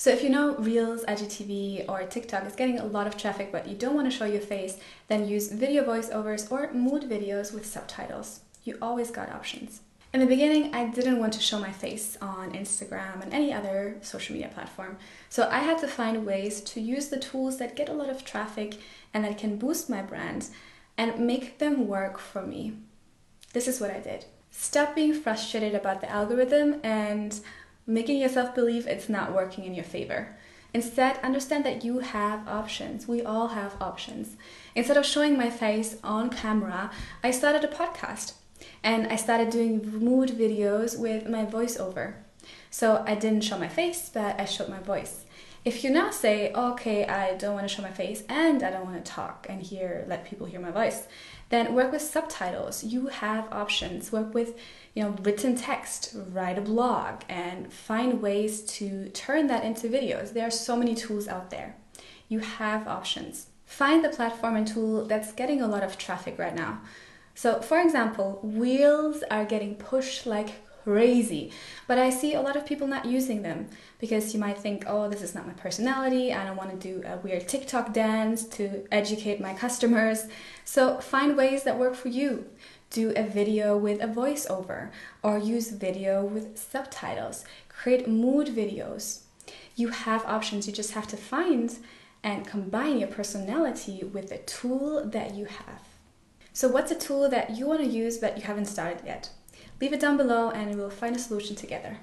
So if you know Reels, IGTV, or TikTok is getting a lot of traffic but you don't want to show your face, then use video voiceovers or mood videos with subtitles. You always got options. In the beginning, I didn't want to show my face on Instagram and any other social media platform. So I had to find ways to use the tools that get a lot of traffic and that can boost my brand and make them work for me. This is what I did. Stop being frustrated about the algorithm and making yourself believe it's not working in your favor. Instead, understand that you have options. We all have options. Instead of showing my face on camera, I started a podcast and I started doing mood videos with my voiceover. So I didn't show my face, but I showed my voice. If you now say, okay, I don't want to show my face and I don't want to talk and hear, let people hear my voice, then work with subtitles. You have options. Work with, you know, written text, write a blog, and find ways to turn that into videos. There are so many tools out there. You have options. Find the platform and tool that's getting a lot of traffic right now. So, for example, Reels are getting pushed like crazy. But I see a lot of people not using them because you might think, oh, this is not my personality. I don't want to do a weird TikTok dance to educate my customers. So find ways that work for you. Do a video with a voiceover or use video with subtitles. Create mood videos. You have options, you just have to find and combine your personality with the tool that you have. So, what's a tool that you want to use but you haven't started yet? Leave it down below and we'll find a solution together.